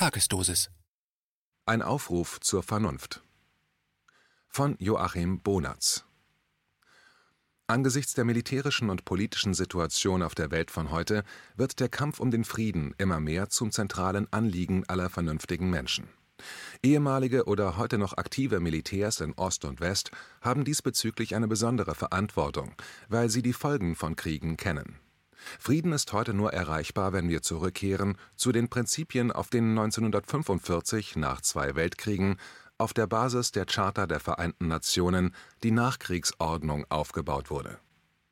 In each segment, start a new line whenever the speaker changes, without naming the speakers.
Tagesdosis.
Ein Aufruf zur Vernunft. Von Joachim Bonatz. Angesichts der militärischen und politischen Situation auf der Welt von heute wird der Kampf um den Frieden immer mehr zum zentralen Anliegen aller vernünftigen Menschen. Ehemalige oder heute noch aktive Militärs in Ost und West haben diesbezüglich eine besondere Verantwortung, weil sie die Folgen von Kriegen kennen. Frieden ist heute nur erreichbar, wenn wir zurückkehren zu den Prinzipien, auf denen 1945 nach zwei Weltkriegen auf der Basis der Charta der Vereinten Nationen die Nachkriegsordnung aufgebaut wurde.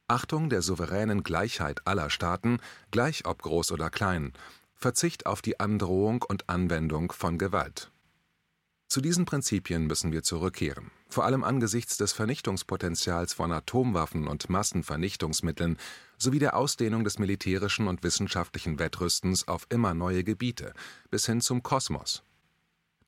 Achtung der souveränen Gleichheit aller Staaten, gleich ob groß oder klein, Verzicht auf die Androhung und Anwendung von Gewalt. Zu diesen Prinzipien müssen wir zurückkehren, vor allem angesichts des Vernichtungspotenzials von Atomwaffen und Massenvernichtungsmitteln sowie der Ausdehnung des militärischen und wissenschaftlichen Wettrüstens auf immer neue Gebiete bis hin zum Kosmos.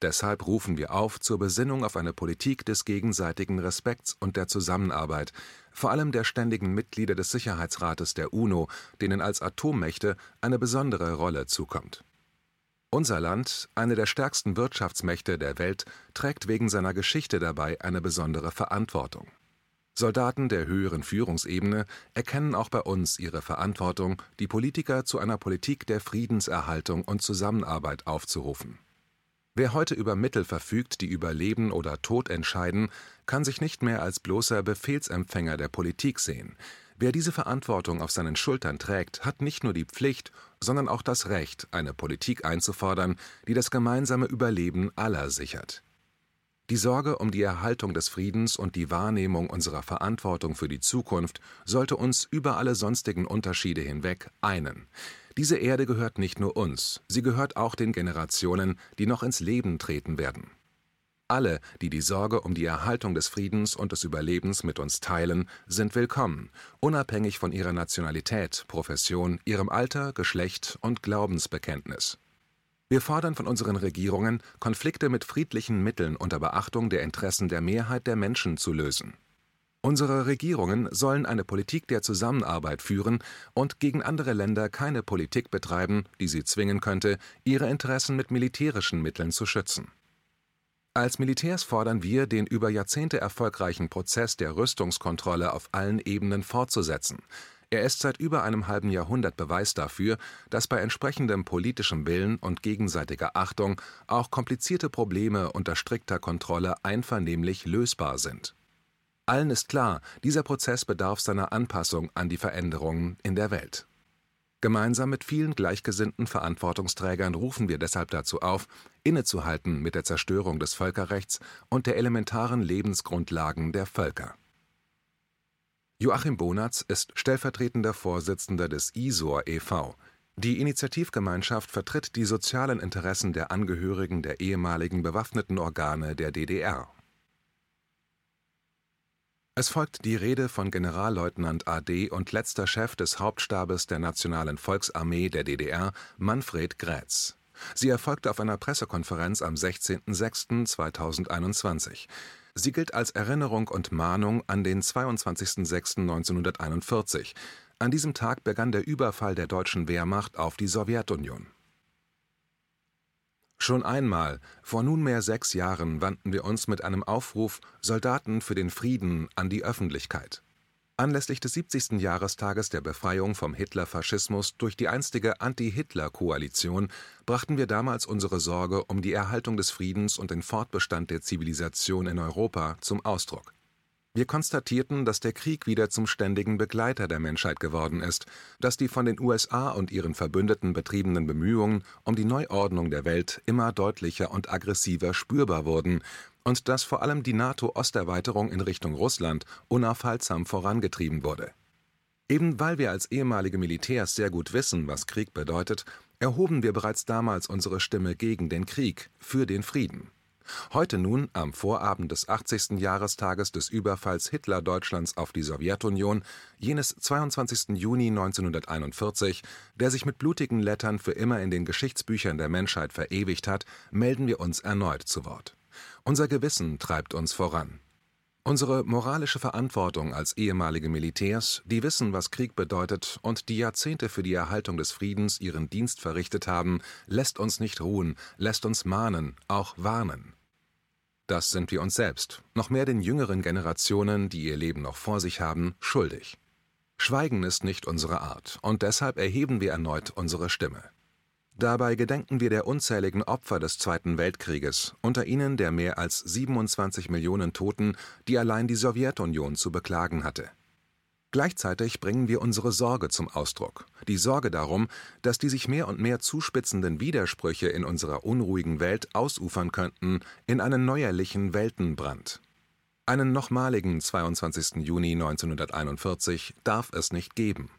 Deshalb rufen wir auf zur Besinnung auf eine Politik des gegenseitigen Respekts und der Zusammenarbeit, vor allem der ständigen Mitglieder des Sicherheitsrates der UNO, denen als Atommächte eine besondere Rolle zukommt unser Land, eine der stärksten Wirtschaftsmächte der Welt, trägt wegen seiner Geschichte dabei eine besondere Verantwortung. Soldaten der höheren Führungsebene erkennen auch bei uns ihre Verantwortung, die Politiker zu einer Politik der Friedenserhaltung und Zusammenarbeit aufzurufen. Wer heute über Mittel verfügt, die über Leben oder Tod entscheiden, kann sich nicht mehr als bloßer Befehlsempfänger der Politik sehen. Wer diese Verantwortung auf seinen Schultern trägt, hat nicht nur die Pflicht, sondern auch das Recht, eine Politik einzufordern, die das gemeinsame Überleben aller sichert. Die Sorge um die Erhaltung des Friedens und die Wahrnehmung unserer Verantwortung für die Zukunft sollte uns über alle sonstigen Unterschiede hinweg einen. Diese Erde gehört nicht nur uns, sie gehört auch den Generationen, die noch ins Leben treten werden. Alle, die die Sorge um die Erhaltung des Friedens und des Überlebens mit uns teilen, sind willkommen, unabhängig von ihrer Nationalität, Profession, ihrem Alter, Geschlecht und Glaubensbekenntnis. Wir fordern von unseren Regierungen, Konflikte mit friedlichen Mitteln unter Beachtung der Interessen der Mehrheit der Menschen zu lösen. Unsere Regierungen sollen eine Politik der Zusammenarbeit führen und gegen andere Länder keine Politik betreiben, die sie zwingen könnte, ihre Interessen mit militärischen Mitteln zu schützen. Als Militärs fordern wir, den über Jahrzehnte erfolgreichen Prozess der Rüstungskontrolle auf allen Ebenen fortzusetzen. Er ist seit über einem halben Jahrhundert Beweis dafür, dass bei entsprechendem politischem Willen und gegenseitiger Achtung auch komplizierte Probleme unter strikter Kontrolle einvernehmlich lösbar sind. Allen ist klar, dieser Prozess bedarf seiner Anpassung an die Veränderungen in der Welt. Gemeinsam mit vielen gleichgesinnten Verantwortungsträgern rufen wir deshalb dazu auf, innezuhalten mit der Zerstörung des Völkerrechts und der elementaren Lebensgrundlagen der Völker. Joachim Bonatz ist stellvertretender Vorsitzender des ISOR e.V. Die Initiativgemeinschaft vertritt die sozialen Interessen der Angehörigen der ehemaligen bewaffneten Organe der DDR es folgt die Rede von Generalleutnant AD und letzter Chef des Hauptstabes der Nationalen Volksarmee der DDR, Manfred Grätz. Sie erfolgte auf einer Pressekonferenz am 16.06.2021. Sie gilt als Erinnerung und Mahnung an den 22.06.1941. An diesem Tag begann der Überfall der deutschen Wehrmacht auf die Sowjetunion Schon einmal, vor nunmehr sechs Jahren, wandten wir uns mit einem Aufruf Soldaten für den Frieden an die Öffentlichkeit. Anlässlich des 70. Jahrestages der Befreiung vom Hitlerfaschismus durch die einstige Anti-Hitler-Koalition brachten wir damals unsere Sorge um die Erhaltung des Friedens und den Fortbestand der Zivilisation in Europa zum Ausdruck wir konstatierten, dass der Krieg wieder zum ständigen Begleiter der Menschheit geworden ist, dass die von den USA und ihren Verbündeten betriebenen Bemühungen um die Neuordnung der Welt immer deutlicher und aggressiver spürbar wurden und dass vor allem die NATO-Osterweiterung in Richtung Russland unaufhaltsam vorangetrieben wurde. Eben weil wir als ehemalige Militärs sehr gut wissen, was Krieg bedeutet, erhoben wir bereits damals unsere Stimme gegen den Krieg, für den Frieden Heute nun, am Vorabend des 80. Jahrestages des Überfalls Hitler-Deutschlands auf die Sowjetunion, jenes 22. Juni 1941, der sich mit blutigen Lettern für immer in den Geschichtsbüchern der Menschheit verewigt hat, melden wir uns erneut zu Wort. Unser Gewissen treibt uns voran Unsere moralische Verantwortung als ehemalige Militärs, die wissen, was Krieg bedeutet und die Jahrzehnte für die Erhaltung des Friedens ihren Dienst verrichtet haben, lässt uns nicht ruhen, lässt uns mahnen, auch warnen. Das sind wir uns selbst, noch mehr den jüngeren Generationen, die ihr Leben noch vor sich haben, schuldig. Schweigen ist nicht unsere Art, und deshalb erheben wir erneut unsere Stimme. Dabei gedenken wir der unzähligen Opfer des Zweiten Weltkrieges, unter ihnen der mehr als 27 Millionen Toten, die allein die Sowjetunion zu beklagen hatte. Gleichzeitig bringen wir unsere Sorge zum Ausdruck, die Sorge darum, dass die sich mehr und mehr zuspitzenden Widersprüche in unserer unruhigen Welt ausufern könnten in einen neuerlichen Weltenbrand. Einen nochmaligen 22. Juni 1941 darf es nicht geben.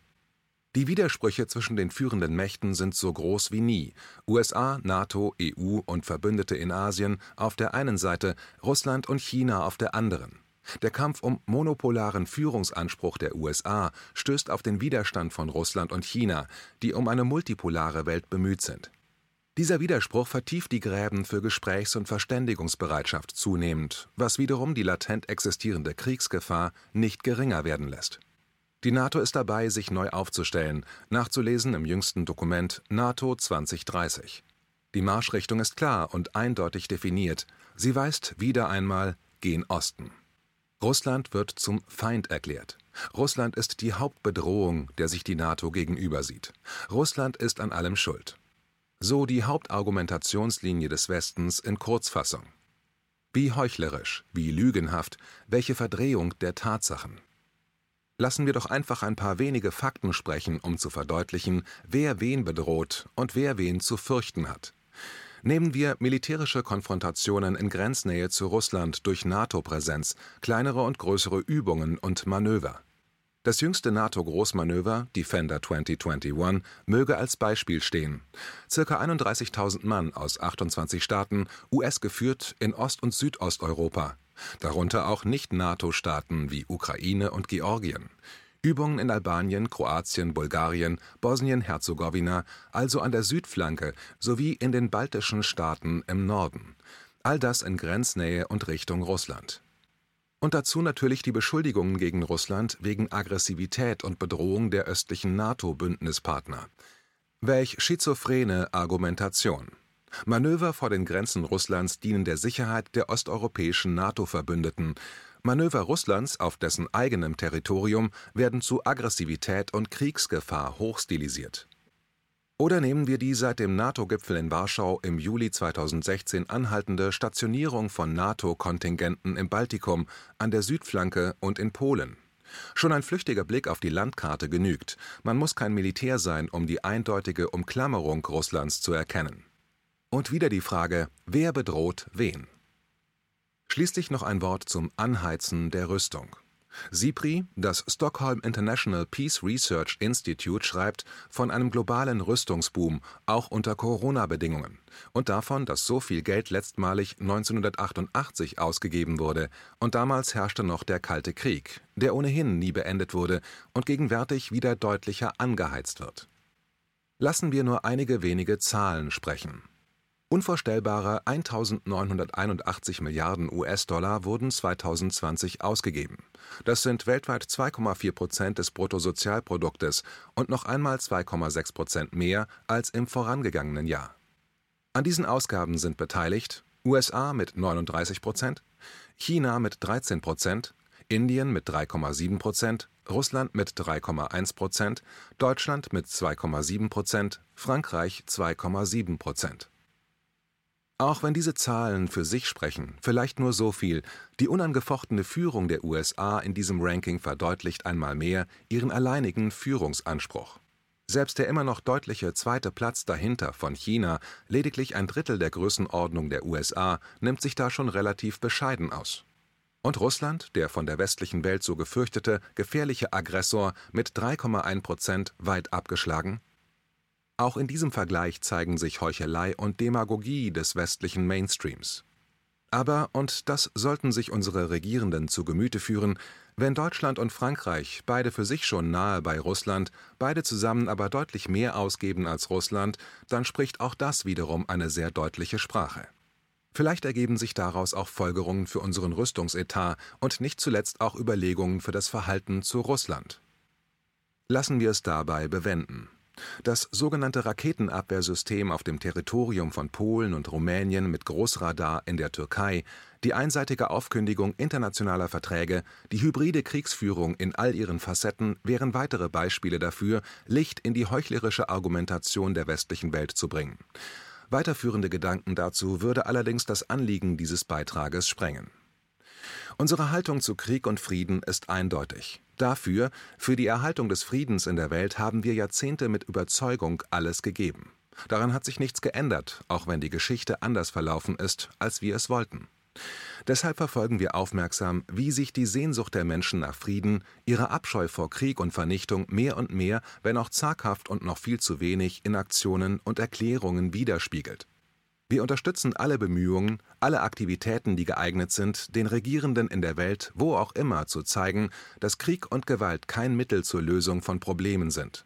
Die Widersprüche zwischen den führenden Mächten sind so groß wie nie: USA, NATO, EU und Verbündete in Asien auf der einen Seite, Russland und China auf der anderen. Der Kampf um monopolaren Führungsanspruch der USA stößt auf den Widerstand von Russland und China, die um eine multipolare Welt bemüht sind. Dieser Widerspruch vertieft die Gräben für Gesprächs und Verständigungsbereitschaft zunehmend, was wiederum die latent existierende Kriegsgefahr nicht geringer werden lässt die NATO ist dabei, sich neu aufzustellen, nachzulesen im jüngsten Dokument NATO 2030. Die Marschrichtung ist klar und eindeutig definiert. Sie weist wieder einmal gen Osten. Russland wird zum Feind erklärt. Russland ist die Hauptbedrohung, der sich die NATO gegenüber sieht. Russland ist an allem schuld. So die Hauptargumentationslinie des Westens in Kurzfassung. Wie heuchlerisch, wie lügenhaft, welche Verdrehung der Tatsachen. Lassen wir doch einfach ein paar wenige Fakten sprechen, um zu verdeutlichen, wer wen bedroht und wer wen zu fürchten hat. Nehmen wir militärische Konfrontationen in Grenznähe zu Russland durch NATO-Präsenz, kleinere und größere Übungen und Manöver. Das jüngste NATO-Großmanöver, Defender 2021, möge als Beispiel stehen. Circa 31.000 Mann aus 28 Staaten, US geführt in Ost- und Südosteuropa, darunter auch Nicht-NATO-Staaten wie Ukraine und Georgien. Übungen in Albanien, Kroatien, Bulgarien, Bosnien-Herzegowina, also an der Südflanke sowie in den baltischen Staaten im Norden. All das in Grenznähe und Richtung Russland. Und dazu natürlich die Beschuldigungen gegen Russland wegen Aggressivität und Bedrohung der östlichen NATO-Bündnispartner. Welch schizophrene Argumentation. Manöver vor den Grenzen Russlands dienen der Sicherheit der osteuropäischen NATO-Verbündeten, Manöver Russlands auf dessen eigenem Territorium werden zu Aggressivität und Kriegsgefahr hochstilisiert. Oder nehmen wir die seit dem NATO-Gipfel in Warschau im Juli 2016 anhaltende Stationierung von NATO-Kontingenten im Baltikum, an der Südflanke und in Polen. Schon ein flüchtiger Blick auf die Landkarte genügt, man muss kein Militär sein, um die eindeutige Umklammerung Russlands zu erkennen und wieder die Frage, wer bedroht wen? Schließlich noch ein Wort zum Anheizen der Rüstung. SIPRI, das Stockholm International Peace Research Institute, schreibt von einem globalen Rüstungsboom, auch unter Corona-Bedingungen, und davon, dass so viel Geld letztmalig 1988 ausgegeben wurde, und damals herrschte noch der Kalte Krieg, der ohnehin nie beendet wurde und gegenwärtig wieder deutlicher angeheizt wird. Lassen wir nur einige wenige Zahlen sprechen Unvorstellbare 1.981 Milliarden US-Dollar wurden 2020 ausgegeben. Das sind weltweit 2,4 Prozent des Bruttosozialproduktes und noch einmal 2,6 Prozent mehr als im vorangegangenen Jahr. An diesen Ausgaben sind beteiligt USA mit 39 Prozent, China mit 13 Prozent, Indien mit 3,7 Prozent, Russland mit 3,1 Prozent, Deutschland mit 2,7 Prozent, Frankreich 2,7 Prozent auch wenn diese Zahlen für sich sprechen, vielleicht nur so viel: Die unangefochtene Führung der USA in diesem Ranking verdeutlicht einmal mehr ihren alleinigen Führungsanspruch. Selbst der immer noch deutliche zweite Platz dahinter von China, lediglich ein Drittel der Größenordnung der USA, nimmt sich da schon relativ bescheiden aus. Und Russland, der von der westlichen Welt so gefürchtete, gefährliche Aggressor, mit 3,1 Prozent weit abgeschlagen auch in diesem Vergleich zeigen sich Heuchelei und Demagogie des westlichen Mainstreams. Aber, und das sollten sich unsere Regierenden zu Gemüte führen, wenn Deutschland und Frankreich, beide für sich schon nahe bei Russland, beide zusammen aber deutlich mehr ausgeben als Russland, dann spricht auch das wiederum eine sehr deutliche Sprache. Vielleicht ergeben sich daraus auch Folgerungen für unseren Rüstungsetat und nicht zuletzt auch Überlegungen für das Verhalten zu Russland. Lassen wir es dabei bewenden. Das sogenannte Raketenabwehrsystem auf dem Territorium von Polen und Rumänien mit Großradar in der Türkei, die einseitige Aufkündigung internationaler Verträge, die hybride Kriegsführung in all ihren Facetten wären weitere Beispiele dafür, Licht in die heuchlerische Argumentation der westlichen Welt zu bringen. Weiterführende Gedanken dazu würde allerdings das Anliegen dieses Beitrages sprengen. Unsere Haltung zu Krieg und Frieden ist eindeutig. Dafür, für die Erhaltung des Friedens in der Welt haben wir Jahrzehnte mit Überzeugung alles gegeben. Daran hat sich nichts geändert, auch wenn die Geschichte anders verlaufen ist, als wir es wollten. Deshalb verfolgen wir aufmerksam, wie sich die Sehnsucht der Menschen nach Frieden, ihre Abscheu vor Krieg und Vernichtung mehr und mehr, wenn auch zaghaft und noch viel zu wenig, in Aktionen und Erklärungen widerspiegelt. Wir unterstützen alle Bemühungen, alle Aktivitäten, die geeignet sind, den Regierenden in der Welt, wo auch immer, zu zeigen, dass Krieg und Gewalt kein Mittel zur Lösung von Problemen sind.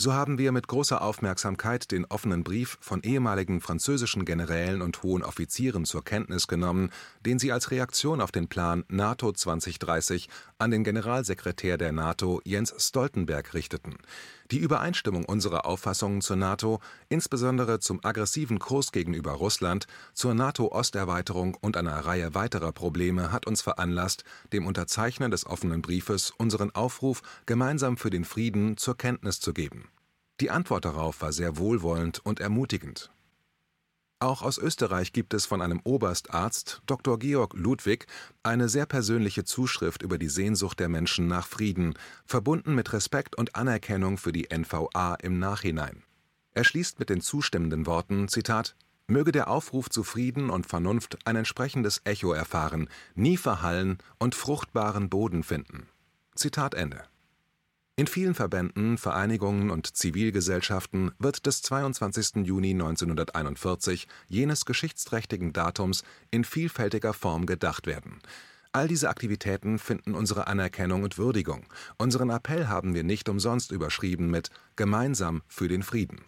So haben wir mit großer Aufmerksamkeit den offenen Brief von ehemaligen französischen Generälen und hohen Offizieren zur Kenntnis genommen, den sie als Reaktion auf den Plan NATO 2030 an den Generalsekretär der NATO Jens Stoltenberg richteten. Die Übereinstimmung unserer Auffassungen zur NATO, insbesondere zum aggressiven Kurs gegenüber Russland, zur NATO-Osterweiterung und einer Reihe weiterer Probleme hat uns veranlasst, dem Unterzeichner des offenen Briefes unseren Aufruf Gemeinsam für den Frieden zur Kenntnis zu geben. Die Antwort darauf war sehr wohlwollend und ermutigend. Auch aus Österreich gibt es von einem Oberstarzt, Dr. Georg Ludwig, eine sehr persönliche Zuschrift über die Sehnsucht der Menschen nach Frieden, verbunden mit Respekt und Anerkennung für die NVA im Nachhinein. Er schließt mit den zustimmenden Worten: Zitat, Möge der Aufruf zu Frieden und Vernunft ein entsprechendes Echo erfahren, nie verhallen und fruchtbaren Boden finden. Zitat Ende. In vielen Verbänden, Vereinigungen und Zivilgesellschaften wird des 22. Juni 1941, jenes geschichtsträchtigen Datums, in vielfältiger Form gedacht werden. All diese Aktivitäten finden unsere Anerkennung und Würdigung. Unseren Appell haben wir nicht umsonst überschrieben mit Gemeinsam für den Frieden.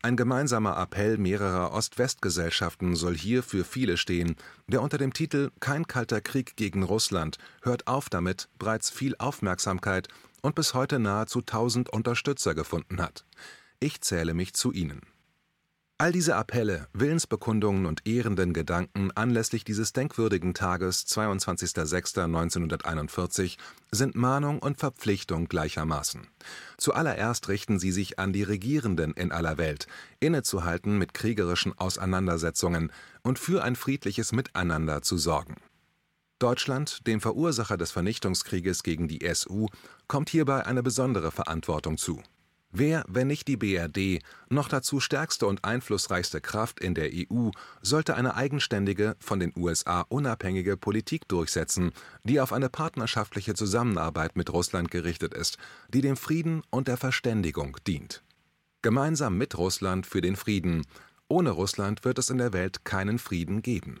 Ein gemeinsamer Appell mehrerer Ost-West-Gesellschaften soll hier für viele stehen, der unter dem Titel Kein kalter Krieg gegen Russland hört auf damit bereits viel Aufmerksamkeit und bis heute nahezu tausend Unterstützer gefunden hat. Ich zähle mich zu ihnen. All diese Appelle, Willensbekundungen und ehrenden Gedanken anlässlich dieses denkwürdigen Tages 22.06.1941 sind Mahnung und Verpflichtung gleichermaßen. Zuallererst richten sie sich an die Regierenden in aller Welt, innezuhalten mit kriegerischen Auseinandersetzungen und für ein friedliches Miteinander zu sorgen. Deutschland, dem Verursacher des Vernichtungskrieges gegen die SU, kommt hierbei eine besondere Verantwortung zu. Wer, wenn nicht die BRD, noch dazu stärkste und einflussreichste Kraft in der EU, sollte eine eigenständige, von den USA unabhängige Politik durchsetzen, die auf eine partnerschaftliche Zusammenarbeit mit Russland gerichtet ist, die dem Frieden und der Verständigung dient. Gemeinsam mit Russland für den Frieden. Ohne Russland wird es in der Welt keinen Frieden geben.